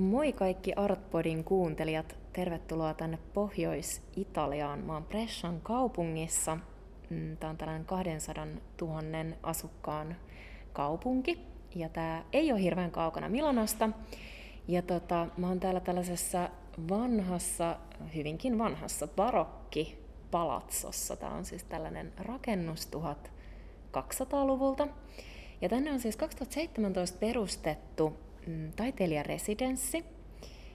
Moi kaikki Artpodin kuuntelijat. Tervetuloa tänne Pohjois-Italiaan. Mä oon Pressan kaupungissa. Mm, tää on tällainen 200 000 asukkaan kaupunki. Ja tää ei ole hirveän kaukana Milanosta. Ja tota, mä oon täällä tällaisessa vanhassa, hyvinkin vanhassa barokki palatsossa. Tämä on siis tällainen rakennus 1200-luvulta. Ja tänne on siis 2017 perustettu mm, taiteilijaresidenssi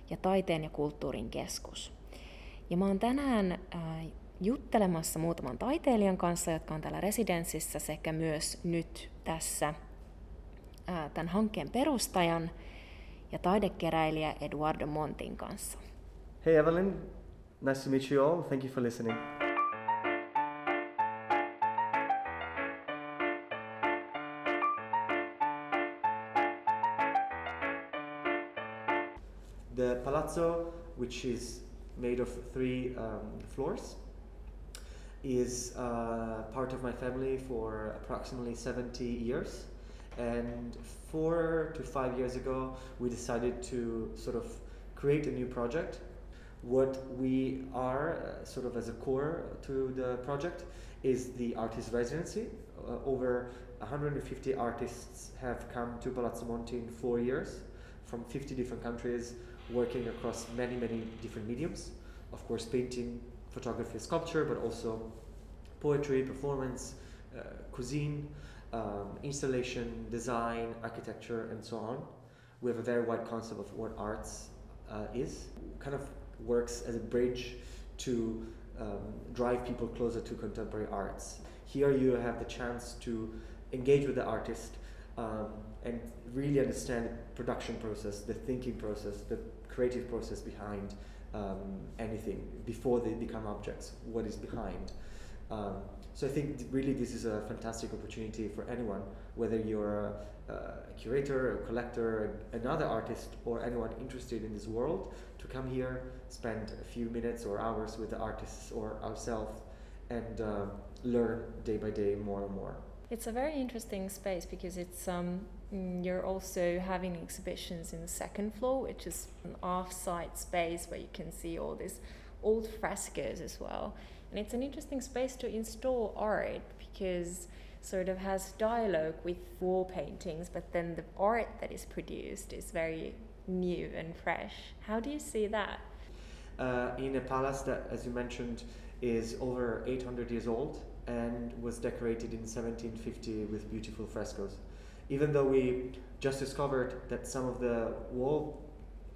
ja taiteen ja kulttuurin keskus. Ja mä oon tänään äh, juttelemassa muutaman taiteilijan kanssa, jotka on täällä residenssissä, sekä myös nyt tässä äh, tämän hankkeen perustajan ja taidekeräilijä Eduardo Montin kanssa. Hey Evelyn, nice to meet you all. Thank you for listening. The palazzo, which is made of three um, floors, is uh, part of my family for approximately 70 years. And four to five years ago, we decided to sort of create a new project. What we are, uh, sort of as a core to the project, is the artist residency. Uh, over 150 artists have come to Palazzo Monti in four years from 50 different countries, working across many, many different mediums. Of course, painting, photography, sculpture, but also poetry, performance, uh, cuisine, um, installation, design, architecture, and so on. We have a very wide concept of what arts uh, is. Kind of works as a bridge to um, drive people closer to contemporary arts. Here you have the chance to engage with the artist um, and really understand the production process, the thinking process, the creative process behind um, anything before they become objects, what is behind. Um, so I think really this is a fantastic opportunity for anyone, whether you're a, a, curator, a collector, another artist, or anyone interested in this world, to come here, spend a few minutes or hours with the artists or ourselves, and uh, learn day by day more and more. It's a very interesting space because it's um, mm, you're also having exhibitions in the second floor, which is an off-site space where you can see all these old frescoes as well. And it's an interesting space to install art because sort of has dialogue with wall paintings, but then the art that is produced is very new and fresh. How do you see that? Uh, in a palace that, as you mentioned, is over 800 years old and was decorated in 1750 with beautiful frescoes. Even though we just discovered that some of the wall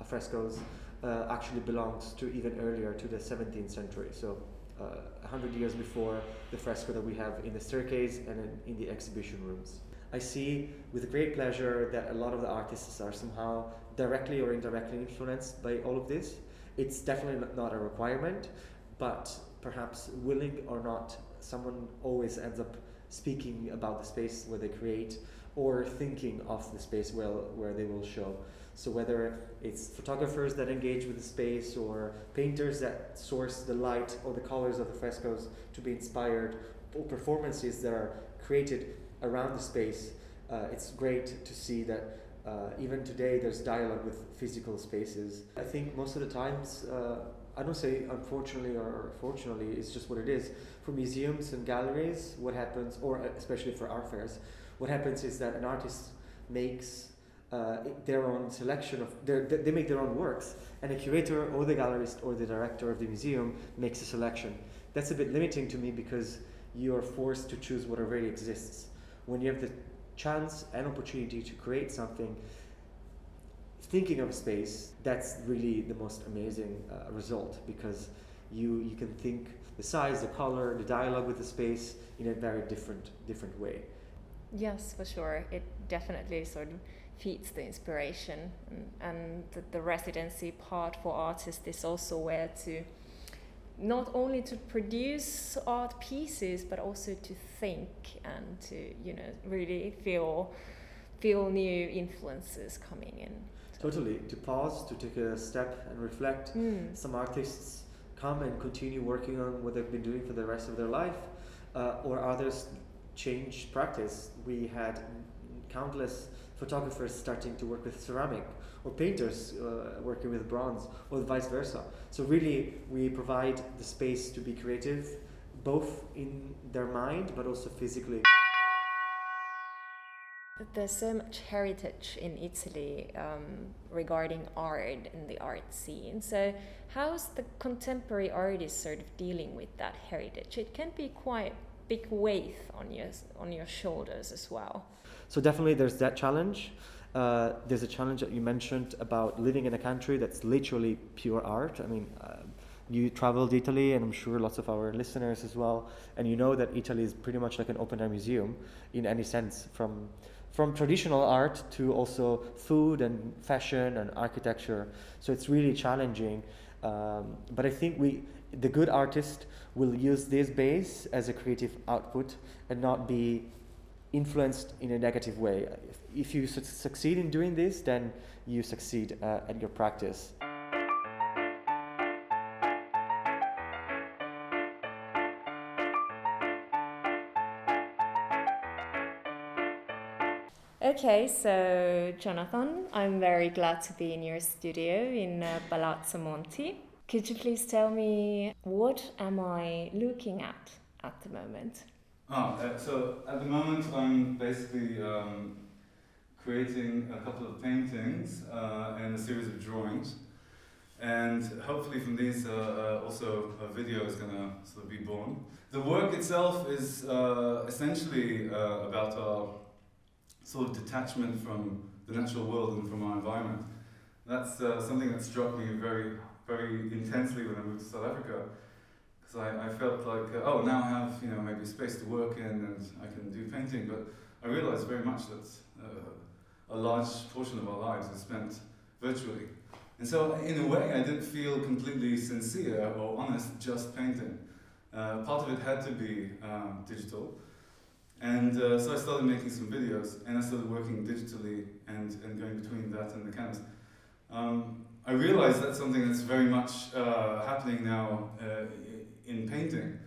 frescoes uh, actually belongs to even earlier to the 17th century. So uh, 100 years before the fresco that we have in the staircase and in, in, the exhibition rooms. I see with great pleasure that a lot of the artists are somehow directly or indirectly influenced by all of this. It's definitely not a requirement, but perhaps willing or not, someone always ends up speaking about the space where they create or thinking of the space well where they will show. So whether it's photographers that engage with the space or painters that source the light or the colors of the frescoes to be inspired or performances that are created around the space, uh, it's great to see that uh, even today there's dialogue with physical spaces. I think most of the times uh, I don't say unfortunately or fortunately, it's just what it is. For museums and galleries, what happens, or especially for art fairs, what happens is that an artist makes uh, their own selection of their, they make their own works and a curator or the gallerist or the director of the museum makes a selection that's a bit limiting to me because you are forced to choose what already exists when you have the chance and opportunity to create something thinking of space, that's really the most amazing uh, result because you you can think the size, the color, the dialogue with the space in a very different different way. Yes, for sure. It definitely sort of feeds the inspiration, and, the, the residency part for artists is also where to not only to produce art pieces but also to think and to you know really feel feel new influences coming in Totally. To pause, to take a step and reflect. Mm. Some artists come and continue working on what they've been doing for the rest of their life, uh, or others change practice. We had countless photographers starting to work with ceramic, or painters uh, working with bronze, or vice versa. So, really, we provide the space to be creative, both in their mind but also physically. There's so much heritage in Italy um, regarding art and the art scene. So, how's the contemporary artist sort of dealing with that heritage? It can be quite big weight on your on your shoulders as well. So definitely, there's that challenge. Uh, there's a challenge that you mentioned about living in a country that's literally pure art. I mean, uh, you traveled Italy, and I'm sure lots of our listeners as well, and you know that Italy is pretty much like an open air museum in any sense, from from traditional art to also food and fashion and architecture. So it's really challenging. Um, but I think we, the good artist, will use this base as a creative output and not be influenced in a negative way. If, if you su- succeed in doing this, then you succeed uh, at your practice. Okay, so Jonathan, I'm very glad to be in your studio in uh, Palazzo Monti. Could you please tell me what am I looking at at the moment? Oh, uh, so at the moment I'm basically um, creating a couple of paintings uh, and a series of drawings. And hopefully from these uh, uh also a video is going to sort of be born. The work itself is uh, essentially uh, about our sort of detachment from the natural world and from our environment. That's something that struck me very, very intensely when I moved to South Africa because I, I felt like, uh, oh, now I have you know maybe space to work in and I can do painting, but I realized very much that uh, a large portion of our lives is spent virtually. And so, in a way, I didn't feel completely sincere or honest just painting. Uh, part of it had to be um, digital. And uh, so I started making some videos and I started working digitally and, and going between that and the canvas. Um, I realized that's something that's very much uh, happening now uh, in painting.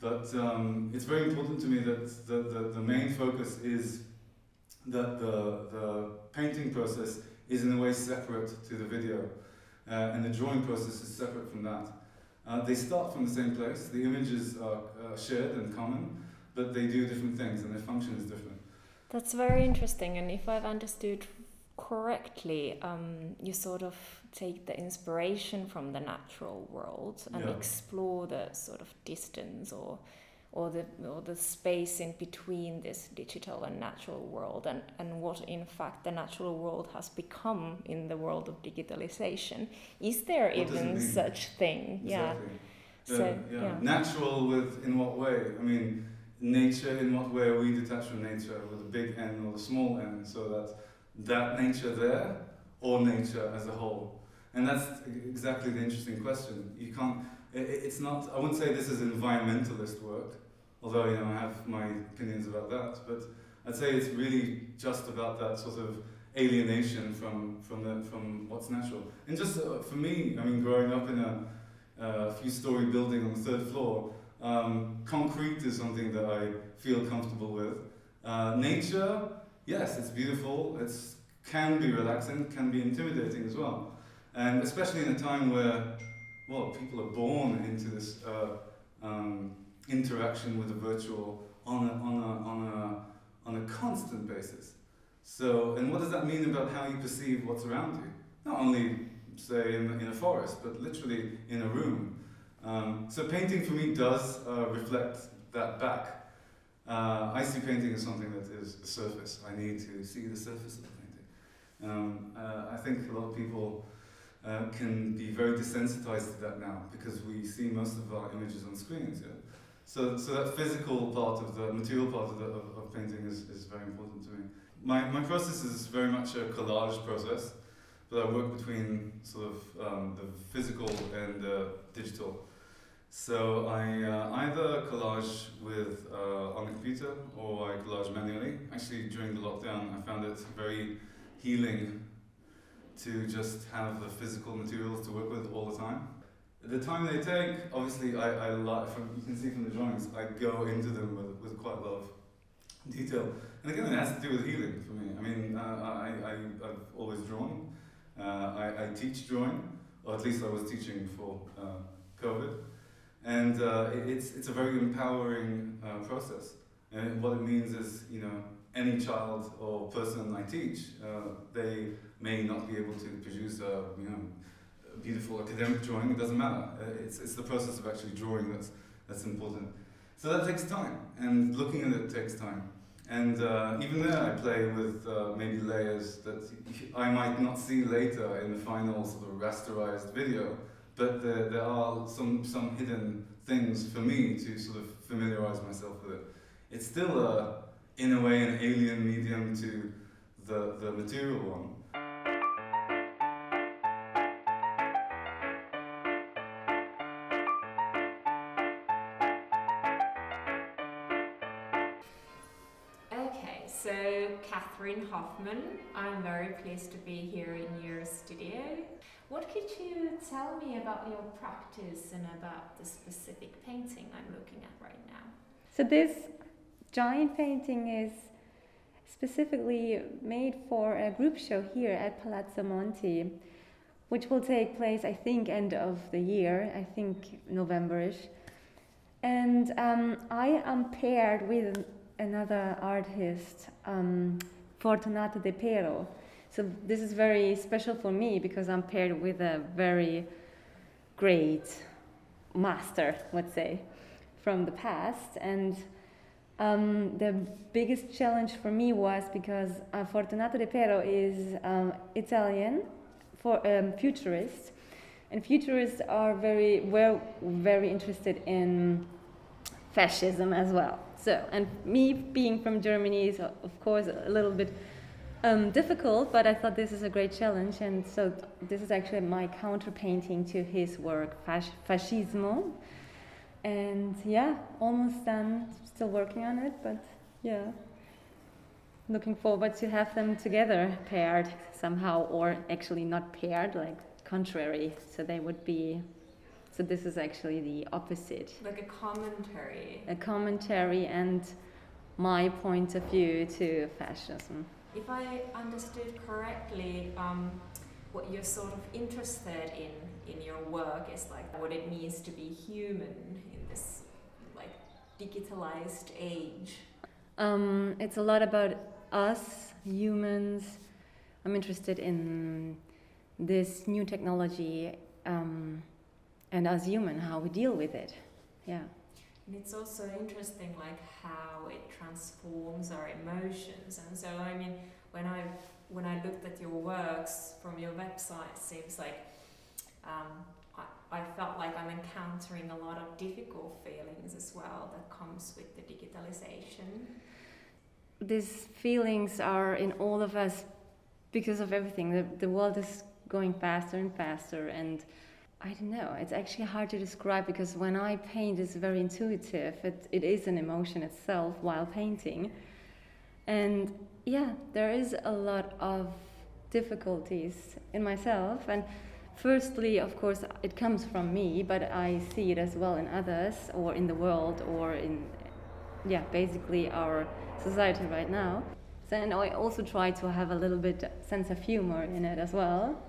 But um, it's very important to me that the, the, the main focus is that the, the painting process is in a way separate to the video, uh, and the drawing process is separate from that. Uh, they start from the same place, the images are uh, shared and common, but they do different things and their function is different. That's very interesting, and if I've understood correctly, um, you sort of take the inspiration from the natural world and yeah. explore the sort of distance or or the or the space in between this digital and natural world and, and what in fact the natural world has become in the world of digitalization. Is there what even such thing? Exactly. Yeah. So, yeah. yeah. Natural with in what way? I mean nature in what way are we detached from nature with a big N or a small n so that that nature there or nature as a whole? And that's exactly the interesting question. You can't, it's not, I wouldn't say this is environmentalist work, although, you know, I have my opinions about that, but I'd say it's really just about that sort of alienation from, from, the, from what's natural. And just uh, for me, I mean, growing up in a few story building on the third floor, um, concrete is something that I feel comfortable with. Uh, nature, yes, it's beautiful, it can be relaxing, can be intimidating as well. And especially in a time where, well, people are born into this uh, um, interaction with the virtual on a, on, a, on, a, on a constant basis. So, and what does that mean about how you perceive what's around you? Not only, say, in, in a forest, but literally in a room. Um, so painting for me does uh, reflect that back. Uh, I see painting as something that is the surface. I need to see the surface of the painting. Um, uh, I think a lot of people uh, can be very desensitized to that now because we see most of our images on screens. Yeah? So, so that physical part of the material part of, the, of, of painting is, is very important to me. My, my process is very much a collage process, but I work between sort of um, the physical and the digital. So I uh, either collage with uh, on the computer or I collage manually. Actually, during the lockdown, I found it very healing to just have the physical materials to work with all the time. The time they take, obviously, I, I like, from, you can see from the drawings, I go into them with, with quite a lot of detail. And again, it has to do with healing for me. I mean, uh, I, I, I've always drawn. Uh, I, I teach drawing, or at least I was teaching before uh, COVID. And uh, it's, it's a very empowering uh, process. And what it means is, you know, any child or person I teach, uh, they may not be able to produce a, you know, a beautiful academic drawing. It doesn't matter. Uh, it's, it's the process of actually drawing that's, that's important. So that takes time, and looking at it takes time. And uh, even there, I play with uh, maybe layers that I might not see later in the final sort of rasterized video, but there, there are some, some hidden things for me to sort of familiarize myself with it. It's still, a, in a way, an alien medium to the, the material one, Okay, so Catherine Hoffman. I'm very pleased to be here in your studio. What could you tell me about your practice and about the specific painting I'm looking at right now? So, this giant painting is specifically made for a group show here at Palazzo Monti, which will take place, I think, end of the year, I think Novemberish. And um, I am paired with another artist, um, Fortunato Depero. So this is very special for me because I'm paired with a very great master, let's say, from the past. And um, the biggest challenge for me was because uh, Fortunato Depero is um, Italian, for um, futurist, and futurists are very well very interested in fascism as well. So, and me being from Germany is, of course, a little bit um, difficult, but I thought this is a great challenge, and so this is actually my counter painting to his work, Fas- Fascismo. And yeah, almost done, still working on it, but yeah. Looking forward to have them together, paired somehow, or actually not paired, like contrary, so they would be so this is actually the opposite. Like a commentary. A commentary and my point of view to fascism. If I understood correctly, um, what you're sort of interested in in your work is like what it means to be human in this like digitalized age. Um, it's a lot about us humans. I'm interested in this new technology. Um, and as human how we deal with it yeah and it's also interesting like how it transforms our emotions and so i mean when i when i looked at your works from your website it seems like um, I, I felt like i'm encountering a lot of difficult feelings as well that comes with the digitalization these feelings are in all of us because of everything the, the world is going faster and faster and I don't know. It's actually hard to describe because when I paint, it's very intuitive. It, it is an emotion itself while painting. And yeah, there is a lot of difficulties in myself. And firstly, of course, it comes from me, but I see it as well in others or in the world or in, yeah, basically our society right now. And I also try to have a little bit sense of humor in it as well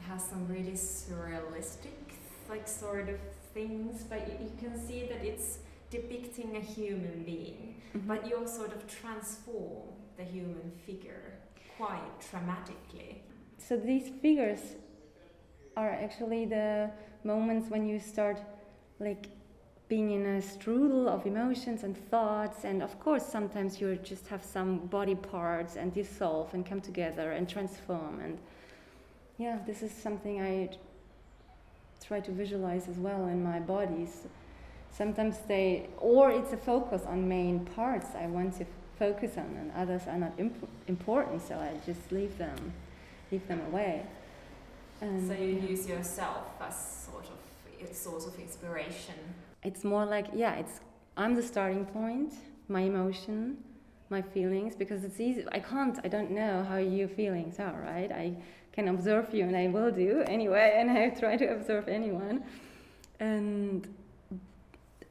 It has some really surrealistic like sort of things but you, you can see that it's depicting a human being mm-hmm. but you sort of transform the human figure quite dramatically so these figures are actually the moments when you start like being in a strudel of emotions and thoughts and of course sometimes you just have some body parts and dissolve and come together and transform and yeah, this is something I try to visualize as well in my bodies. Sometimes they, or it's a focus on main parts I want to focus on, and others are not imp- important, so I just leave them, leave them away. And so you yeah. use yourself as sort of a source of inspiration. It's more like yeah, it's I'm the starting point, my emotion, my feelings, because it's easy. I can't, I don't know how your feelings are, right? I can observe you, and I will do anyway, and I try to observe anyone. And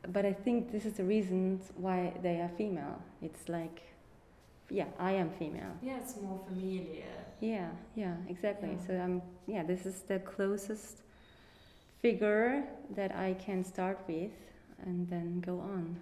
but I think this is the reason why they are female. It's like yeah, I am female. Yeah, it's more familiar. Yeah, yeah, exactly. Yeah. So I'm yeah, this is the closest figure that I can start with and then go on.